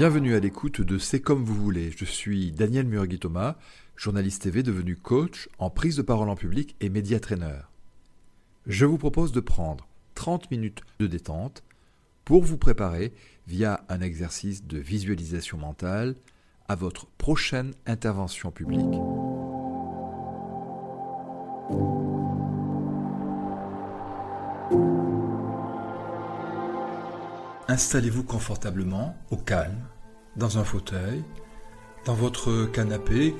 Bienvenue à l'écoute de C'est comme vous voulez. Je suis Daniel Murgui-Thomas, journaliste TV devenu coach en prise de parole en public et média trainer. Je vous propose de prendre 30 minutes de détente pour vous préparer via un exercice de visualisation mentale à votre prochaine intervention publique. Installez-vous confortablement, au calme, dans un fauteuil, dans votre canapé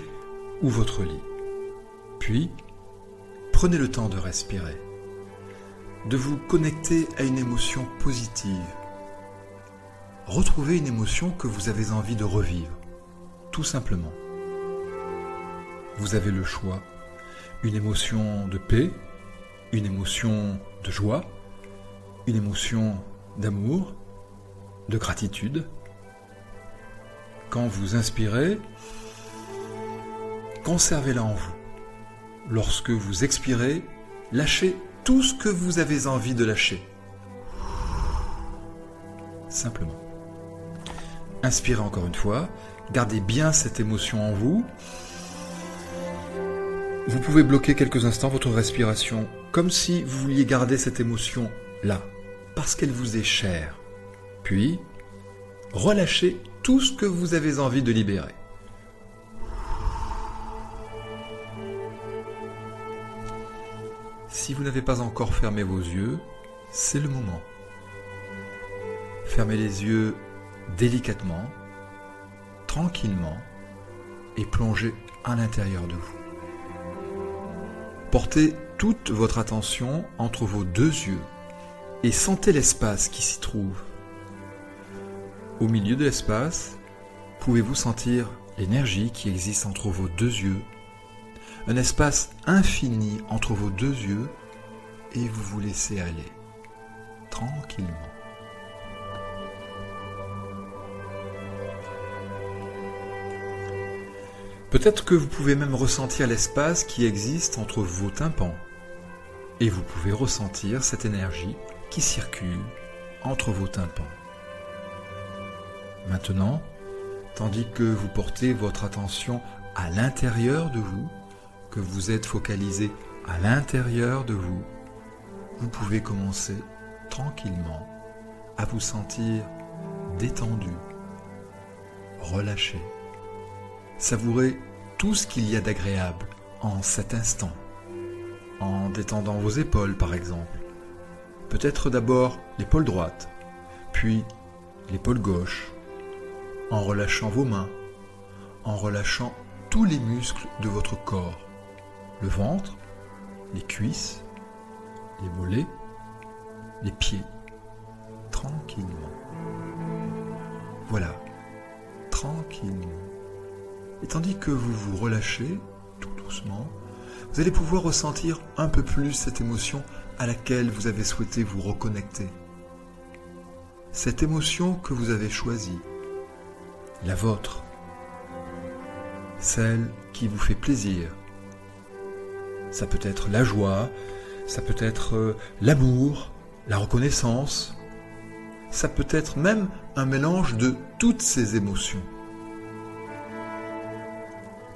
ou votre lit. Puis, prenez le temps de respirer, de vous connecter à une émotion positive. Retrouvez une émotion que vous avez envie de revivre, tout simplement. Vous avez le choix, une émotion de paix, une émotion de joie, une émotion d'amour, de gratitude. Quand vous inspirez, conservez-la en vous. Lorsque vous expirez, lâchez tout ce que vous avez envie de lâcher. Simplement. Inspirez encore une fois, gardez bien cette émotion en vous. Vous pouvez bloquer quelques instants votre respiration comme si vous vouliez garder cette émotion là, parce qu'elle vous est chère. Puis, relâchez tout ce que vous avez envie de libérer. Si vous n'avez pas encore fermé vos yeux, c'est le moment. Fermez les yeux délicatement, tranquillement, et plongez à l'intérieur de vous. Portez toute votre attention entre vos deux yeux et sentez l'espace qui s'y trouve. Au milieu de l'espace, pouvez-vous sentir l'énergie qui existe entre vos deux yeux, un espace infini entre vos deux yeux, et vous vous laissez aller, tranquillement. Peut-être que vous pouvez même ressentir l'espace qui existe entre vos tympans, et vous pouvez ressentir cette énergie qui circule entre vos tympans. Maintenant, tandis que vous portez votre attention à l'intérieur de vous, que vous êtes focalisé à l'intérieur de vous, vous pouvez commencer tranquillement à vous sentir détendu, relâché. Savourez tout ce qu'il y a d'agréable en cet instant, en détendant vos épaules par exemple. Peut-être d'abord l'épaule droite, puis l'épaule gauche, en relâchant vos mains, en relâchant tous les muscles de votre corps, le ventre, les cuisses, les mollets, les pieds, tranquillement. Voilà, tranquillement. Et tandis que vous vous relâchez, tout doucement, vous allez pouvoir ressentir un peu plus cette émotion à laquelle vous avez souhaité vous reconnecter. Cette émotion que vous avez choisie, la vôtre, celle qui vous fait plaisir. Ça peut être la joie, ça peut être euh, l'amour, la reconnaissance, ça peut être même un mélange de toutes ces émotions.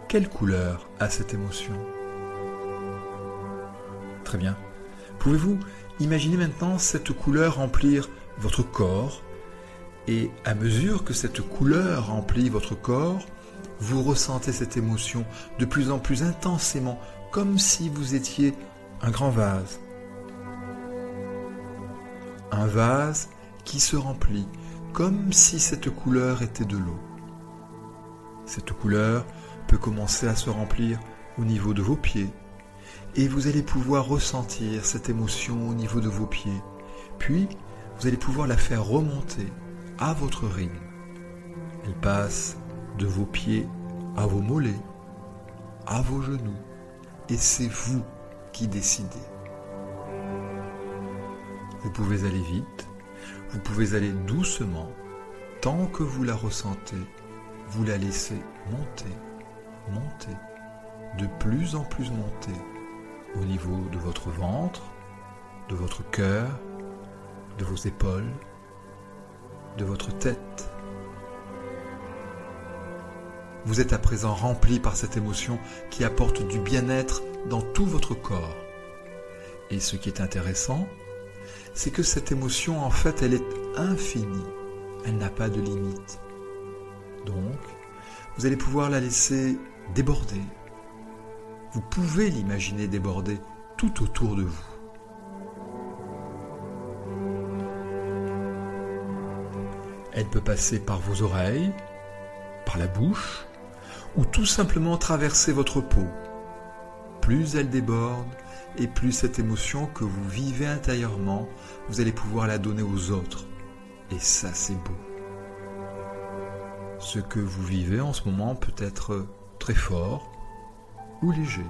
Quelle couleur a cette émotion? Très bien. Pouvez-vous imaginer maintenant cette couleur remplir votre corps? Et à mesure que cette couleur remplit votre corps, vous ressentez cette émotion de plus en plus intensément, comme si vous étiez un grand vase. Un vase qui se remplit, comme si cette couleur était de l'eau. Cette couleur peut commencer à se remplir au niveau de vos pieds, et vous allez pouvoir ressentir cette émotion au niveau de vos pieds, puis vous allez pouvoir la faire remonter à votre rythme. Elle passe de vos pieds à vos mollets, à vos genoux, et c'est vous qui décidez. Vous pouvez aller vite, vous pouvez aller doucement, tant que vous la ressentez, vous la laissez monter, monter, de plus en plus monter au niveau de votre ventre, de votre cœur, de vos épaules, de votre tête, Vous êtes à présent rempli par cette émotion qui apporte du bien-être dans tout votre corps. Et ce qui est intéressant, c'est que cette émotion, en fait, elle est infinie. Elle n'a pas de limite. Donc, vous allez pouvoir la laisser déborder. Vous pouvez l'imaginer déborder tout autour de vous. Elle peut passer par vos oreilles, par la bouche, ou tout simplement traverser votre peau. Plus elle déborde, et plus cette émotion que vous vivez intérieurement, vous allez pouvoir la donner aux autres. Et ça, c'est beau. Ce que vous vivez en ce moment peut être très fort ou léger.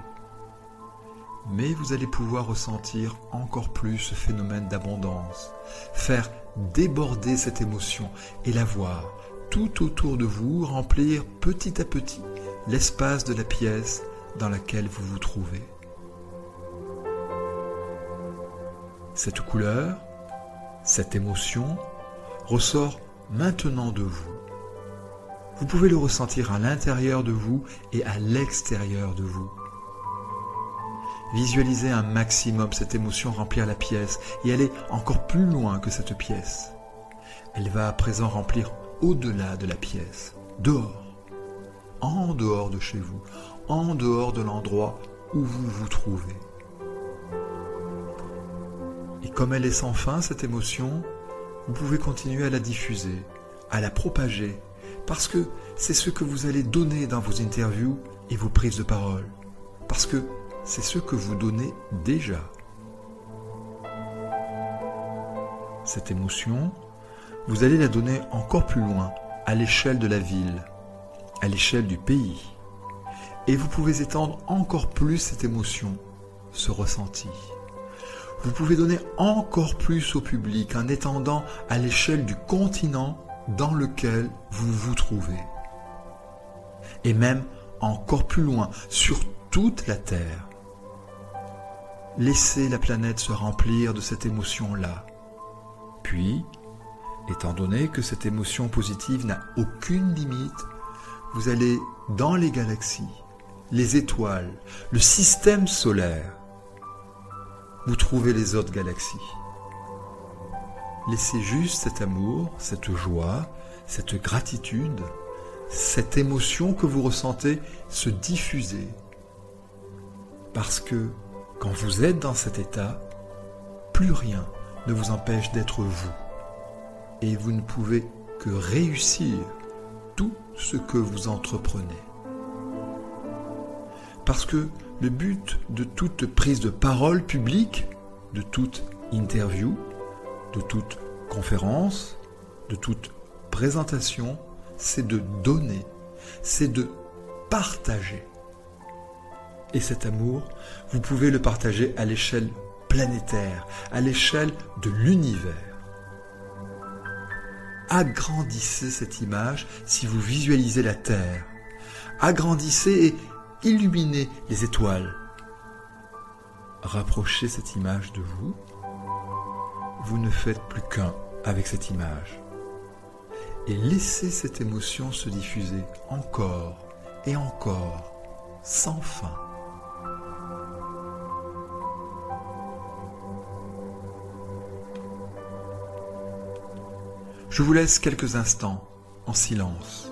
Mais vous allez pouvoir ressentir encore plus ce phénomène d'abondance, faire déborder cette émotion et la voir tout autour de vous remplir petit à petit l'espace de la pièce dans laquelle vous vous trouvez. Cette couleur, cette émotion ressort maintenant de vous. Vous pouvez le ressentir à l'intérieur de vous et à l'extérieur de vous. Visualisez un maximum cette émotion remplir la pièce et aller encore plus loin que cette pièce. Elle va à présent remplir au-delà de la pièce, dehors, en dehors de chez vous, en dehors de l'endroit où vous vous trouvez. Et comme elle est sans fin, cette émotion, vous pouvez continuer à la diffuser, à la propager, parce que c'est ce que vous allez donner dans vos interviews et vos prises de parole, parce que c'est ce que vous donnez déjà. Cette émotion, vous allez la donner encore plus loin, à l'échelle de la ville, à l'échelle du pays. Et vous pouvez étendre encore plus cette émotion, ce ressenti. Vous pouvez donner encore plus au public en étendant à l'échelle du continent dans lequel vous vous trouvez. Et même encore plus loin, sur toute la Terre. Laissez la planète se remplir de cette émotion-là. Puis, étant donné que cette émotion positive n'a aucune limite, vous allez dans les galaxies, les étoiles, le système solaire, vous trouvez les autres galaxies. Laissez juste cet amour, cette joie, cette gratitude, cette émotion que vous ressentez se diffuser. Parce que quand vous êtes dans cet état, plus rien ne vous empêche d'être vous. Et vous ne pouvez que réussir tout ce que vous entreprenez. Parce que le but de toute prise de parole publique, de toute interview, de toute conférence, de toute présentation, c'est de donner, c'est de partager. Et cet amour, vous pouvez le partager à l'échelle planétaire, à l'échelle de l'univers. Agrandissez cette image si vous visualisez la Terre. Agrandissez et illuminer les étoiles. Rapprochez cette image de vous. Vous ne faites plus qu'un avec cette image. Et laissez cette émotion se diffuser encore et encore, sans fin. Je vous laisse quelques instants en silence.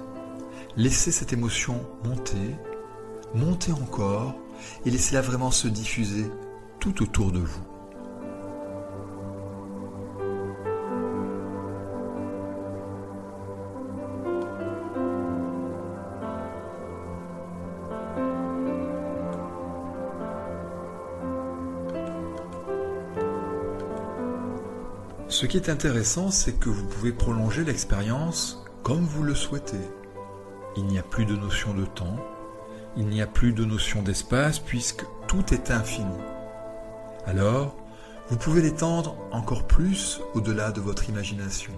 Laissez cette émotion monter montez encore et laissez-la vraiment se diffuser tout autour de vous. Ce qui est intéressant, c'est que vous pouvez prolonger l'expérience comme vous le souhaitez. Il n'y a plus de notion de temps, il n'y a plus de notion d'espace puisque tout est infini. Alors, vous pouvez l'étendre encore plus au-delà de votre imagination.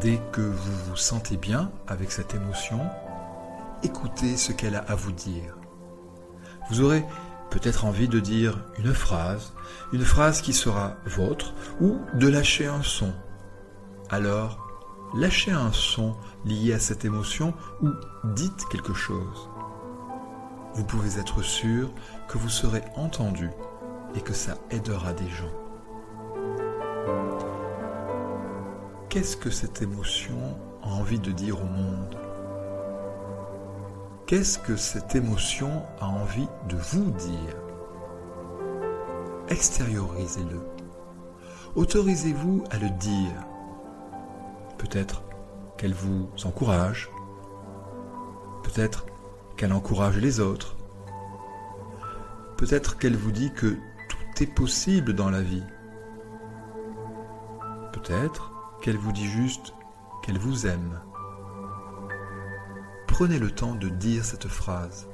Dès que vous vous sentez bien avec cette émotion, écoutez ce qu'elle a à vous dire. Vous aurez peut-être envie de dire une phrase, une phrase qui sera vôtre, ou de lâcher un son. Alors, lâchez un son lié à cette émotion ou dites quelque chose. Vous pouvez être sûr que vous serez entendu et que ça aidera des gens. Qu'est-ce que cette émotion a envie de dire au monde? Qu'est-ce que cette émotion a envie de vous dire? Extériorisez-le. Autorisez-vous à le dire. Peut-être qu'elle vous encourage. Peut-être qu'elle encourage les autres. Peut-être qu'elle vous dit que tout est possible dans la vie. Peut-être qu'elle vous dit juste qu'elle vous aime. Prenez le temps de dire cette phrase.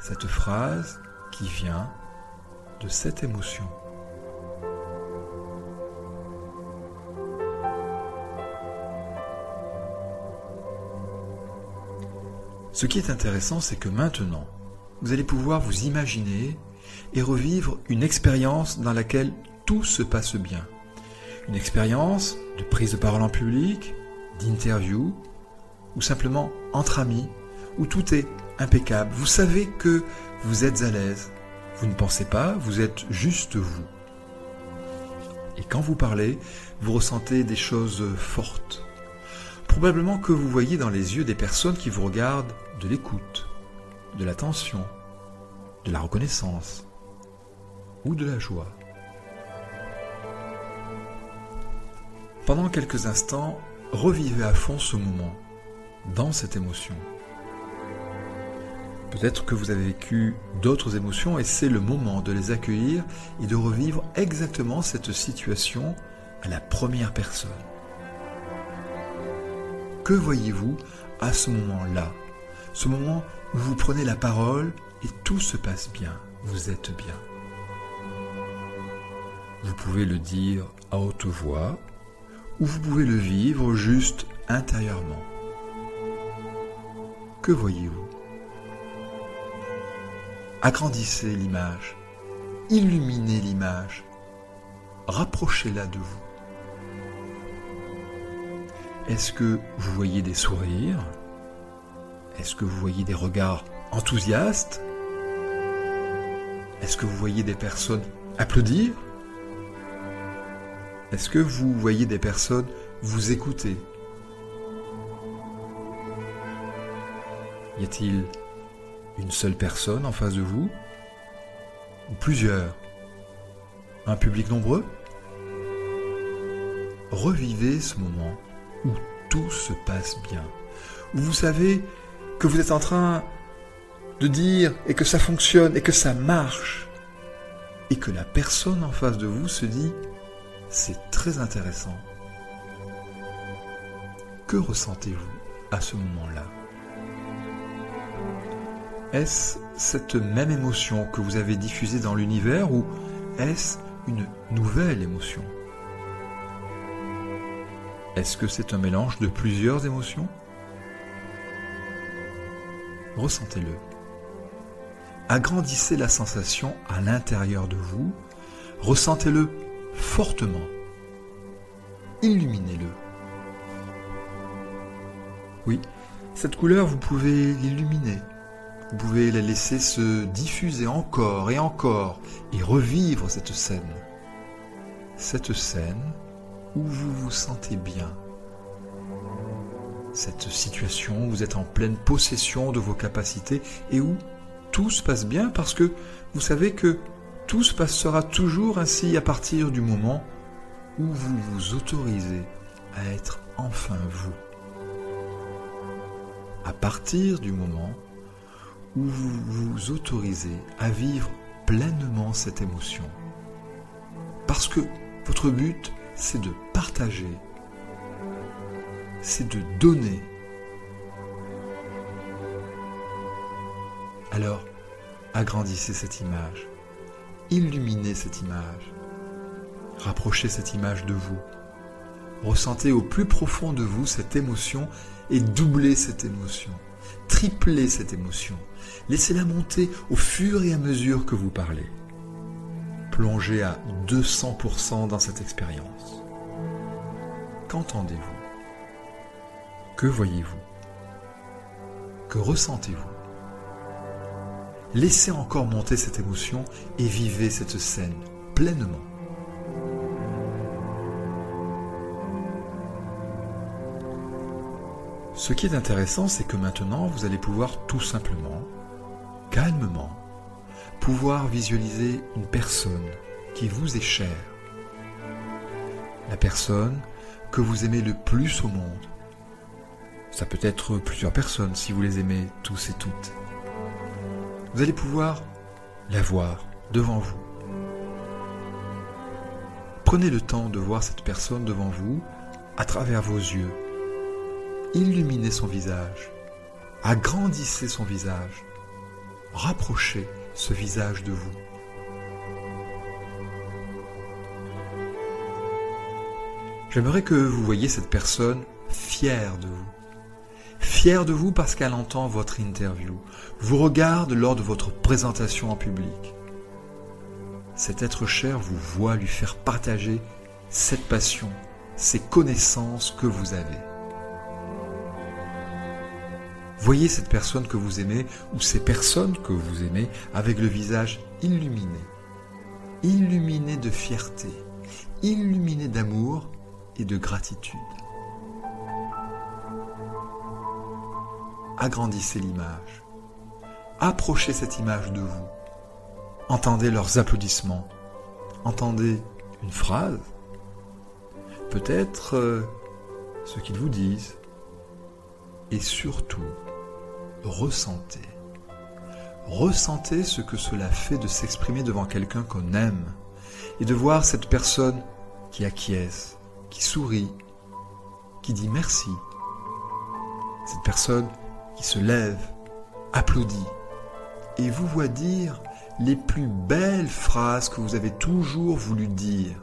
Cette phrase qui vient de cette émotion. Ce qui est intéressant, c'est que maintenant, vous allez pouvoir vous imaginer et revivre une expérience dans laquelle tout se passe bien. Une expérience de prise de parole en public, d'interview, ou simplement entre amis, où tout est impeccable. Vous savez que vous êtes à l'aise. Vous ne pensez pas, vous êtes juste vous. Et quand vous parlez, vous ressentez des choses fortes. Probablement que vous voyez dans les yeux des personnes qui vous regardent de l'écoute, de l'attention, de la reconnaissance ou de la joie. Pendant quelques instants, revivez à fond ce moment, dans cette émotion. Peut-être que vous avez vécu d'autres émotions et c'est le moment de les accueillir et de revivre exactement cette situation à la première personne. Que voyez-vous à ce moment-là? Ce moment où vous prenez la parole et tout se passe bien, vous êtes bien. Vous pouvez le dire à haute voix ou vous pouvez le vivre juste intérieurement. Voyez-vous? Agrandissez l'image, illuminez l'image, rapprochez-la de vous. Est-ce que vous voyez des sourires? Est-ce que vous voyez des regards enthousiastes? Est-ce que vous voyez des personnes applaudir? Est-ce que vous voyez des personnes vous écouter? Y a-t-il une seule personne en face de vous? Ou plusieurs? Un public nombreux? Revivez ce moment où tout se passe bien. Où vous savez que vous êtes en train de dire et que ça fonctionne et que ça marche. Et que la personne en face de vous se dit c'est très intéressant. Que ressentez-vous à ce moment-là? Est-ce cette même émotion que vous avez diffusée dans l'univers ou est-ce une nouvelle émotion? Est-ce que c'est un mélange de plusieurs émotions? Ressentez-le. Agrandissez la sensation à l'intérieur de vous. Ressentez-le fortement. Illuminez-le. Oui, cette couleur, vous pouvez l'illuminer. Vous pouvez la laisser se diffuser encore et encore et revivre cette scène. Cette scène où vous vous sentez bien. Cette situation où vous êtes en pleine possession de vos capacités et où tout se passe bien parce que vous savez que tout se passera toujours ainsi à partir du moment où vous vous autorisez à être enfin vous. À partir du moment où vous vous autorisez à vivre pleinement cette émotion. Parce que votre but, c'est de partager, c'est de donner. Alors, agrandissez cette image illuminez cette image. Rapprochez cette image de vous. Ressentez au plus profond de vous cette émotion et doublez cette émotion. Triplez cette émotion. Laissez-la monter au fur et à mesure que vous parlez. Plongez à 200% dans cette expérience. Qu'entendez-vous? Que voyez-vous? Que ressentez-vous? Laissez encore monter cette émotion et vivez cette scène pleinement. Ce qui est intéressant, c'est que maintenant, vous allez pouvoir tout simplement, calmement, pouvoir visualiser une personne qui vous est chère. La personne que vous aimez le plus au monde. Ça peut être plusieurs personnes si vous les aimez tous et toutes. Vous allez pouvoir la voir devant vous. Prenez le temps de voir cette personne devant vous à travers vos yeux illuminez son visage, agrandissez son visage, rapprochez ce visage de vous. J'aimerais que vous voyiez cette personne fière de vous. Fière de vous parce qu'elle entend votre interview, vous regarde lors de votre présentation en public. Cet être cher vous voit lui faire partager cette passion, ces connaissances que vous avez. Voyez cette personne que vous aimez ou ces personnes que vous aimez avec le visage illuminé, illuminé de fierté, illuminé d'amour et de gratitude. Agrandissez l'image. Approchez cette image de vous. Entendez leurs applaudissements. Entendez une phrase. Peut-être euh, ce qu'ils vous disent. Et surtout, ressentez. Ressentez ce que cela fait de s'exprimer devant quelqu'un qu'on aime et de voir cette personne qui acquiesce, qui sourit, qui dit merci. Cette personne qui se lève, applaudit et vous voit dire les plus belles phrases que vous avez toujours voulu dire,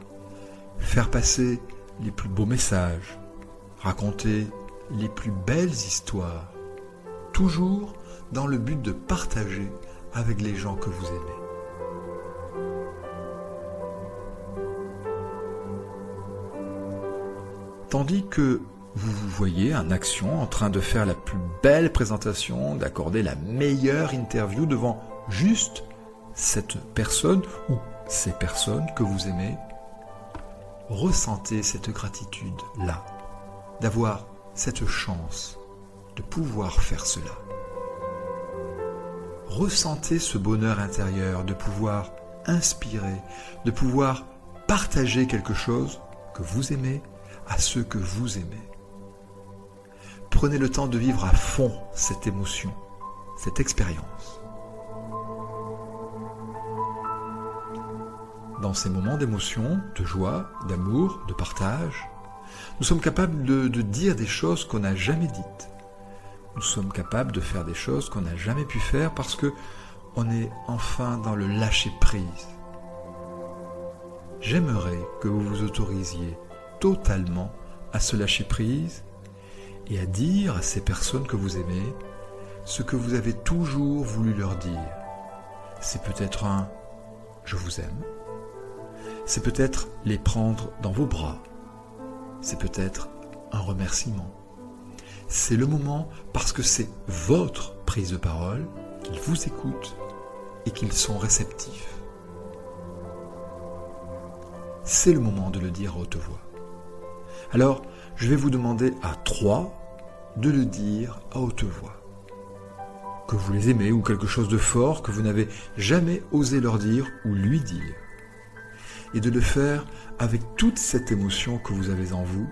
faire passer les plus beaux messages, raconter les plus belles histoires toujours dans le but de partager avec les gens que vous aimez. Tandis que vous vous voyez en action en train de faire la plus belle présentation, d'accorder la meilleure interview devant juste cette personne ou ces personnes que vous aimez, ressentez cette gratitude-là, d'avoir cette chance de pouvoir faire cela. Ressentez ce bonheur intérieur de pouvoir inspirer, de pouvoir partager quelque chose que vous aimez à ceux que vous aimez. Prenez le temps de vivre à fond cette émotion, cette expérience. Dans ces moments d'émotion, de joie, d'amour, de partage, nous sommes capables de, dire des choses qu'on n'a jamais dites nous sommes capables de faire des choses qu'on n'a jamais pu faire parce que on est enfin dans le lâcher prise. J'aimerais que vous vous autorisiez totalement à se lâcher prise et à dire à ces personnes que vous aimez ce que vous avez toujours voulu leur dire. C'est peut-être un je vous aime. C'est peut-être les prendre dans vos bras. C'est peut-être un remerciement c'est le moment parce que c'est votre prise de parole qu'ils vous écoutent et qu'ils sont réceptifs. C'est le moment de le dire à haute voix. Alors, je vais vous demander à trois de le dire à haute voix. Que vous les aimez ou quelque chose de fort que vous n'avez jamais osé leur dire ou lui dire. Et de le faire avec toute cette émotion que vous avez en vous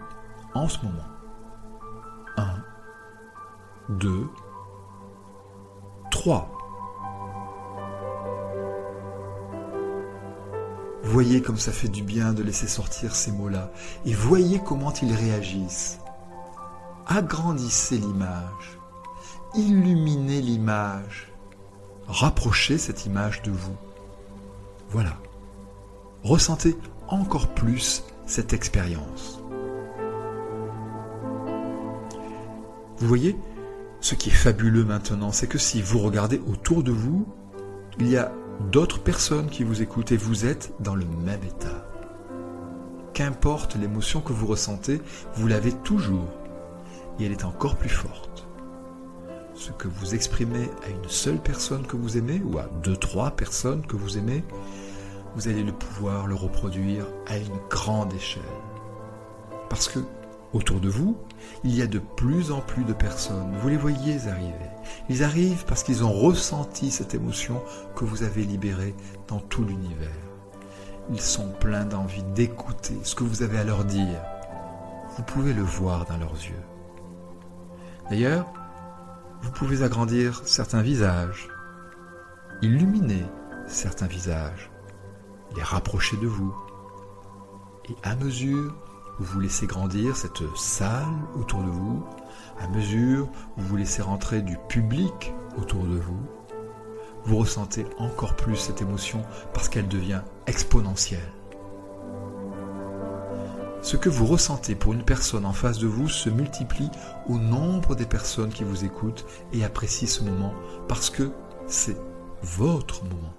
en ce moment. 2, 3. Voyez comme ça fait du bien de laisser sortir ces mots-là et voyez comment ils réagissent. Agrandissez l'image, illuminez l'image, rapprochez cette image de vous. Voilà. Ressentez encore plus cette expérience. Vous voyez, ce qui est fabuleux maintenant, c'est que si vous regardez autour de vous, il y a d'autres personnes qui vous écoutent et vous êtes dans le même état. Qu'importe l'émotion que vous ressentez, vous l'avez toujours. et elle est encore plus forte. Ce que vous exprimez à une seule personne que vous aimez ou à deux, trois personnes que vous aimez, vous allez le pouvoir le reproduire à une grande échelle. Parce que autour de vous, il y a de plus en plus de personnes. Vous les voyez arriver. Ils arrivent parce qu'ils ont ressenti cette émotion que vous avez libérée dans tout l'univers. Ils sont pleins d'envie d'écouter ce que vous avez à leur dire. Vous pouvez le voir dans leurs yeux. D'ailleurs, vous pouvez agrandir certains visages, illuminer certains visages, les rapprocher de vous. Et à mesure où vous laissez grandir cette salle autour de vous, à mesure où vous laissez rentrer du public autour de vous, vous ressentez encore plus cette émotion parce qu'elle devient exponentielle. Ce que vous ressentez pour une personne en face de vous se multiplie au nombre des personnes qui vous écoutent et apprécient ce moment parce que c'est votre moment.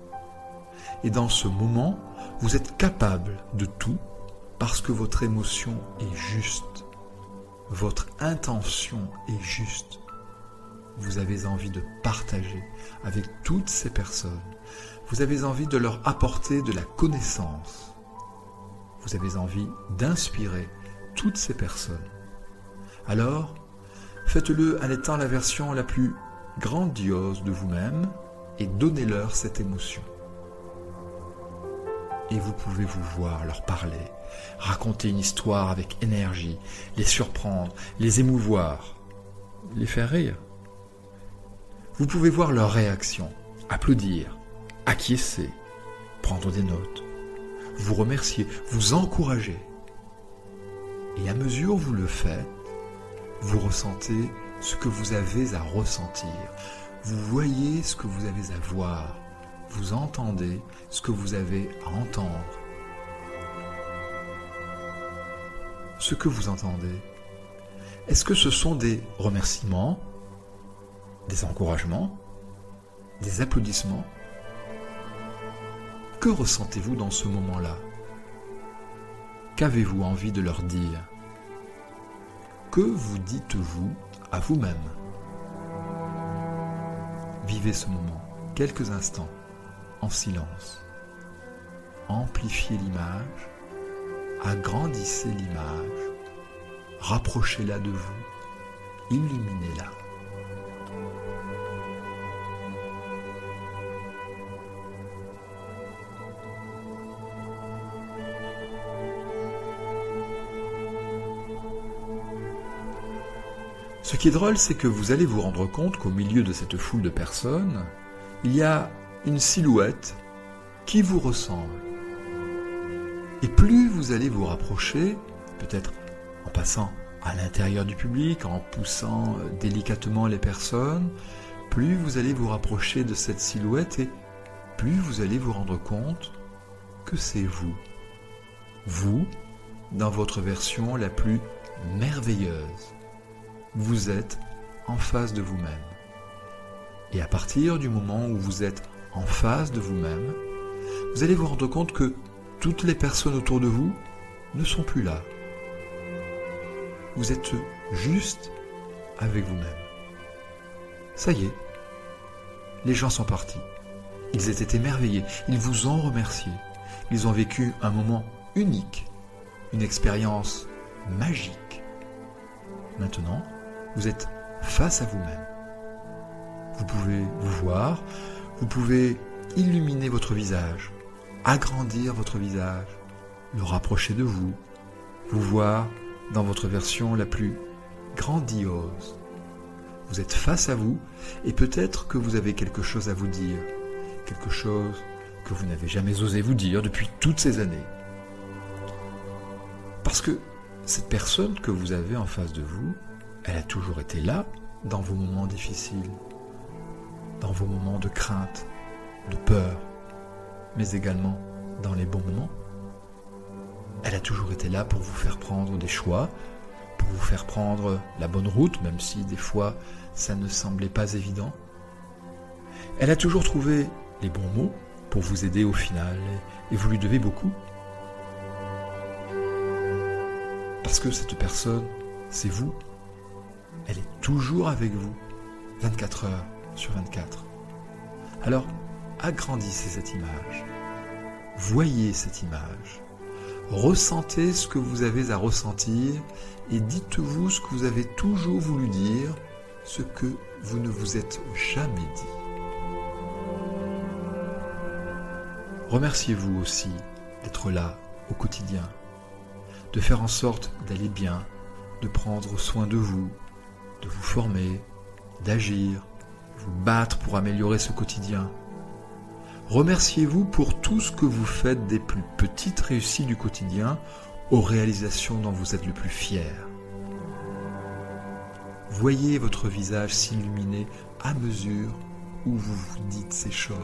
Et dans ce moment, vous êtes capable de tout parce que votre émotion est juste. Votre intention est juste. Vous avez envie de partager avec toutes ces personnes. Vous avez envie de leur apporter de la connaissance. Vous avez envie d'inspirer toutes ces personnes. Alors, faites-le en étant la version la plus grandiose de vous-même et donnez-leur cette émotion et vous pouvez vous voir, leur parler, raconter une histoire avec énergie, les surprendre, les émouvoir, les faire rire. Vous pouvez voir leurs réactions, applaudir, acquiescer, prendre des notes, vous remercier, vous encourager. Et à mesure où vous le faites, vous ressentez ce que vous avez à ressentir. Vous voyez ce que vous avez à voir vous entendez ce que vous avez à entendre. Ce que vous entendez, est-ce que ce sont des remerciements, des encouragements, des applaudissements? Que ressentez-vous dans ce moment-là? Qu'avez-vous envie de leur dire? Que vous dites-vous à vous-même? Vivez ce moment quelques instants en silence. Amplifiez l'image, agrandissez l'image, rapprochez-la de vous, illuminez-la. Ce qui est drôle, c'est que vous allez vous rendre compte qu'au milieu de cette foule de personnes, il y a une silhouette qui vous ressemble. Et plus vous allez vous rapprocher, peut-être en passant à l'intérieur du public, en poussant euh, délicatement les personnes, plus vous allez vous rapprocher de cette silhouette et plus vous allez vous rendre compte que c'est vous. Vous, dans votre version la plus merveilleuse. Vous êtes en face de vous-même. Et à partir du moment où vous êtes en face de vous-même, vous allez vous rendre compte que toutes les personnes autour de vous ne sont plus là. Vous êtes juste avec vous-même. Ça y est, les gens sont partis. Ils étaient émerveillés, ils vous ont remercié. Ils ont vécu un moment unique, une expérience magique. Maintenant, vous êtes face à vous-même. Vous pouvez vous voir, vous pouvez illuminer votre visage, agrandir votre visage, le rapprocher de vous, vous voir dans votre version la plus grandiose. Vous êtes face à vous et peut-être que vous avez quelque chose à vous dire, quelque chose que vous n'avez jamais osé vous dire depuis toutes ces années. Parce que cette personne que vous avez en face de vous, elle a toujours été là dans vos moments difficiles dans vos moments de crainte, de peur, mais également dans les bons moments. Elle a toujours été là pour vous faire prendre des choix, pour vous faire prendre la bonne route, même si des fois ça ne semblait pas évident. Elle a toujours trouvé les bons mots pour vous aider au final, et vous lui devez beaucoup. Parce que cette personne, c'est vous. Elle est toujours avec vous, 24 heures sur 24. Alors, agrandissez cette image. Voyez cette image. Ressentez ce que vous avez à ressentir et dites-vous ce que vous avez toujours voulu dire, ce que vous ne vous êtes jamais dit. Remerciez-vous aussi d'être là au quotidien, de faire en sorte d'aller bien, de prendre soin de vous, de vous former, d'agir, vous battre pour améliorer ce quotidien. Remerciez-vous pour tout ce que vous faites des plus petites réussites du quotidien aux réalisations dont vous êtes le plus fier. Voyez votre visage s'illuminer à mesure où vous vous dites ces choses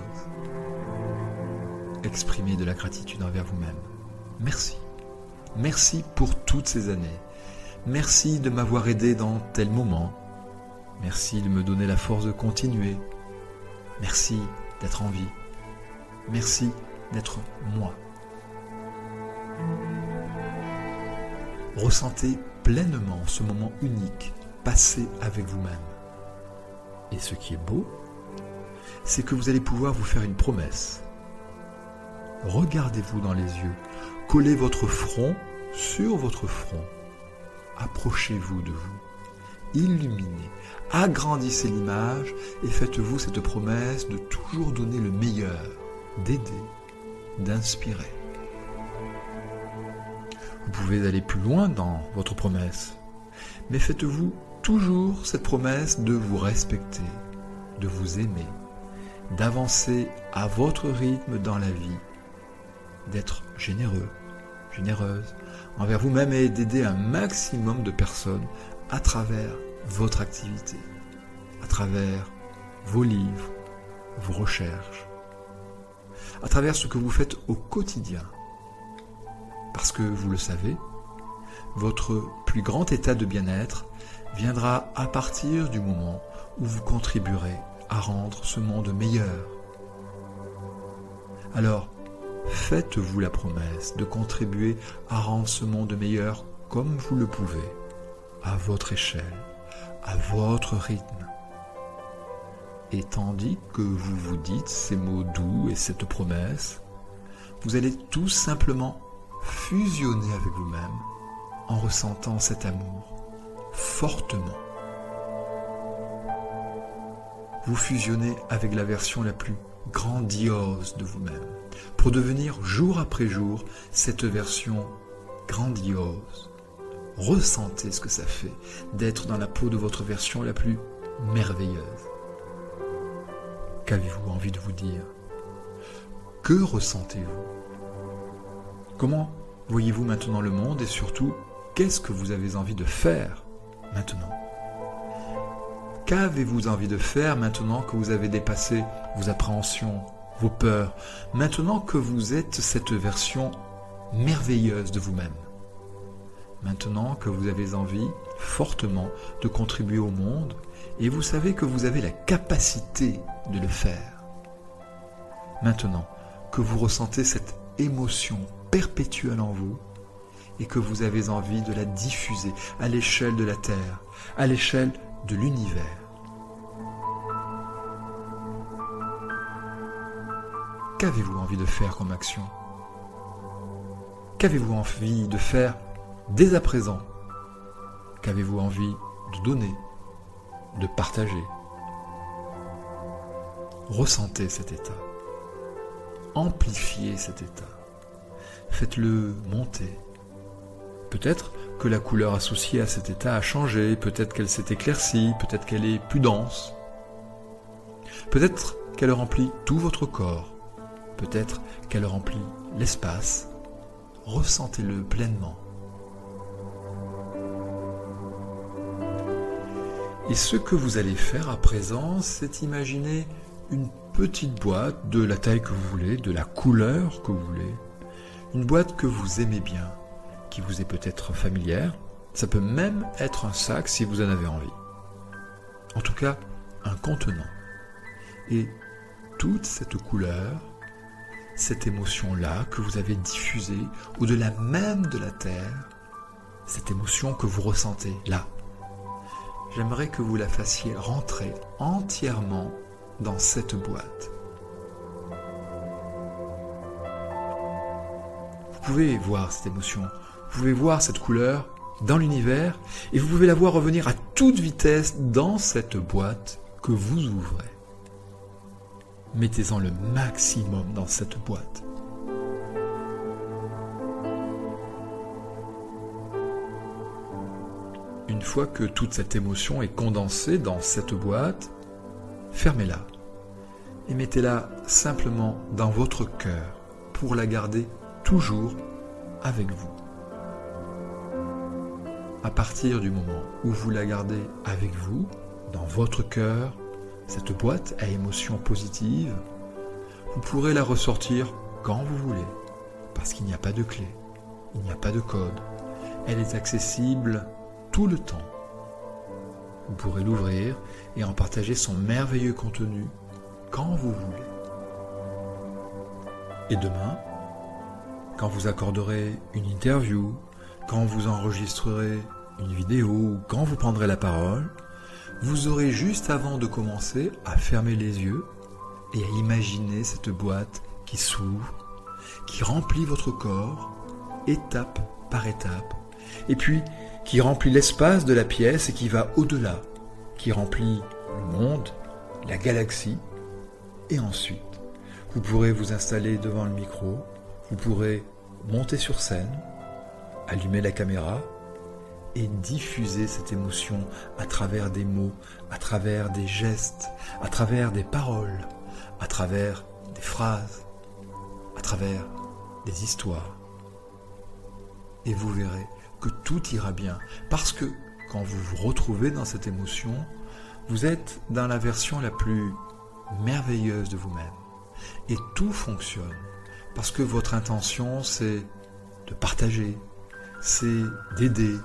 exprimer de la gratitude envers vous-même. Merci. Merci pour toutes ces années. Merci de m'avoir aidé dans tel moment. Merci de me donner la force de continuer. Merci d'être en vie. Merci d'être moi. Ressentez pleinement ce moment unique passé avec vous-même. Et ce qui est beau, c'est que vous allez pouvoir vous faire une promesse regardez-vous dans les yeux, collez votre front sur votre front, approchez-vous de vous, illuminez, agrandissez l'image et faites-vous cette promesse de toujours donner le meilleur, d'aider, d'inspirer. Vous pouvez aller plus loin dans votre promesse, mais faites-vous toujours cette promesse de vous respecter, de vous aimer, d'avancer à votre rythme dans la vie d'être généreux, généreuse envers vous-même et d'aider un maximum de personnes à travers votre activité, à travers vos livres, vos recherches, à travers ce que vous faites au quotidien. Parce que vous le savez, votre plus grand état de bien-être viendra à partir du moment où vous contribuerez à rendre ce monde meilleur. Alors, faites-vous la promesse de contribuer à rendre ce monde meilleur comme vous le pouvez, à votre échelle, à votre rythme. Et tandis que vous vous dites ces mots doux et cette promesse, vous allez tout simplement fusionner avec vous-même en ressentant cet amour fortement. Vous fusionnez avec la version la plus grandiose de vous-même pour devenir jour après jour cette version grandiose. Ressentez ce que ça fait d'être dans la peau de votre version la plus merveilleuse. Qu'avez-vous envie de vous dire? Que ressentez-vous? Comment voyez-vous maintenant le monde et surtout, qu'est-ce que vous avez envie de faire maintenant? Qu'avez-vous envie de faire maintenant que vous avez dépassé vos appréhensions, vos peurs, maintenant que vous êtes cette version merveilleuse de vous-même? Maintenant que vous avez envie fortement de contribuer au monde et vous savez que vous avez la capacité de le faire. Maintenant que vous ressentez cette émotion perpétuelle en vous et que vous avez envie de la diffuser à l'échelle de la Terre, à l'échelle de l'univers. Qu'avez-vous envie de faire comme action? Qu'avez-vous envie de faire dès à présent Qu'avez-vous envie de donner, de partager? Ressentez cet état. Amplifiez cet état. Faites-le monter. Peut-être que la couleur associée à cet état a changé, peut-être qu'elle s'est éclaircie, peut-être qu'elle est plus dense. Peut-être qu'elle remplit tout votre corps. Peut-être qu'elle remplit l'espace. Ressentez-le pleinement. Et ce que vous allez faire à présent, c'est imaginer une petite boîte de la taille que vous voulez, de la couleur que vous voulez. Une boîte que vous aimez bien, qui vous est peut-être familière. Ça peut même être un sac si vous en avez envie. En tout cas, un contenant. Et toute cette couleur, cette émotion-là que vous avez diffusée au-delà même de la terre, cette émotion que vous ressentez là. J'aimerais que vous la fassiez rentrer entièrement dans cette boîte. Vous pouvez voir cette émotion, vous pouvez voir cette couleur dans l'univers et vous pouvez la voir revenir à toute vitesse dans cette boîte que vous ouvrez. Mettez-en le maximum dans cette boîte. Fois que toute cette émotion est condensée dans cette boîte, fermez-la et mettez-la simplement dans votre cœur pour la garder toujours avec vous. À partir du moment où vous la gardez avec vous, dans votre cœur, cette boîte à émotions positives, vous pourrez la ressortir quand vous voulez, parce qu'il n'y a pas de clé, il n'y a pas de code. Elle est accessible tout le temps. Vous pourrez l'ouvrir et en partager son merveilleux contenu quand vous voulez. Et demain, quand vous accorderez une interview, quand vous enregistrerez une vidéo quand vous prendrez la parole, vous aurez juste avant de commencer à fermer les yeux et à imaginer cette boîte qui s'ouvre, qui remplit votre corps, étape par étape, et puis qui remplit l'espace de la pièce et qui va au-delà, qui remplit le monde, la galaxie, et ensuite, vous pourrez vous installer devant le micro, vous pourrez monter sur scène, allumer la caméra et diffuser cette émotion à travers des mots, à travers des gestes, à travers des paroles, à travers des phrases, à travers des histoires. Et vous verrez tout ira bien, parce que quand vous vous retrouvez dans cette émotion, vous êtes dans la version la plus merveilleuse de vous-même. Et tout fonctionne, parce que votre intention, c'est de partager, c'est d'aider,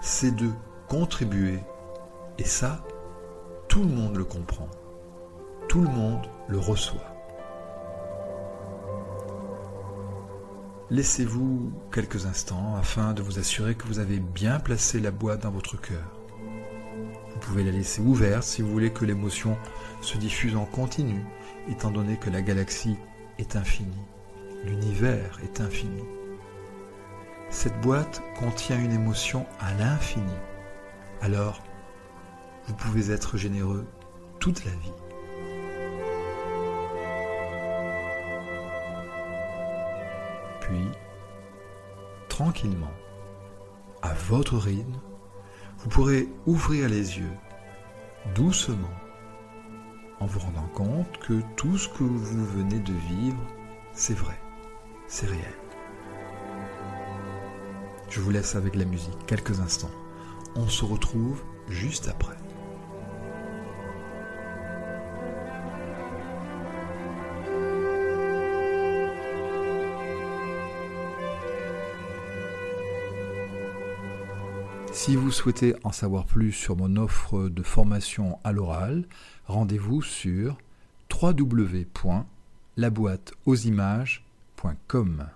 c'est de contribuer. Et ça, tout le monde le comprend. Tout le monde le reçoit. Laissez-vous quelques instants afin de vous assurer que vous avez bien placé la boîte dans votre cœur. Vous pouvez la laisser ouverte si vous voulez que l'émotion se diffuse en continu, étant donné que la galaxie est infinie, l'univers est infini. Cette boîte contient une émotion à l'infini. Alors, vous pouvez être généreux toute la vie. Tranquillement, à votre rythme, vous pourrez ouvrir les yeux doucement en vous rendant compte que tout ce que vous venez de vivre, c'est vrai, c'est réel. Je vous laisse avec la musique quelques instants. On se retrouve juste après. Si vous souhaitez en savoir plus sur mon offre de formation à l'oral, rendez-vous sur www.laboîteauximages.com.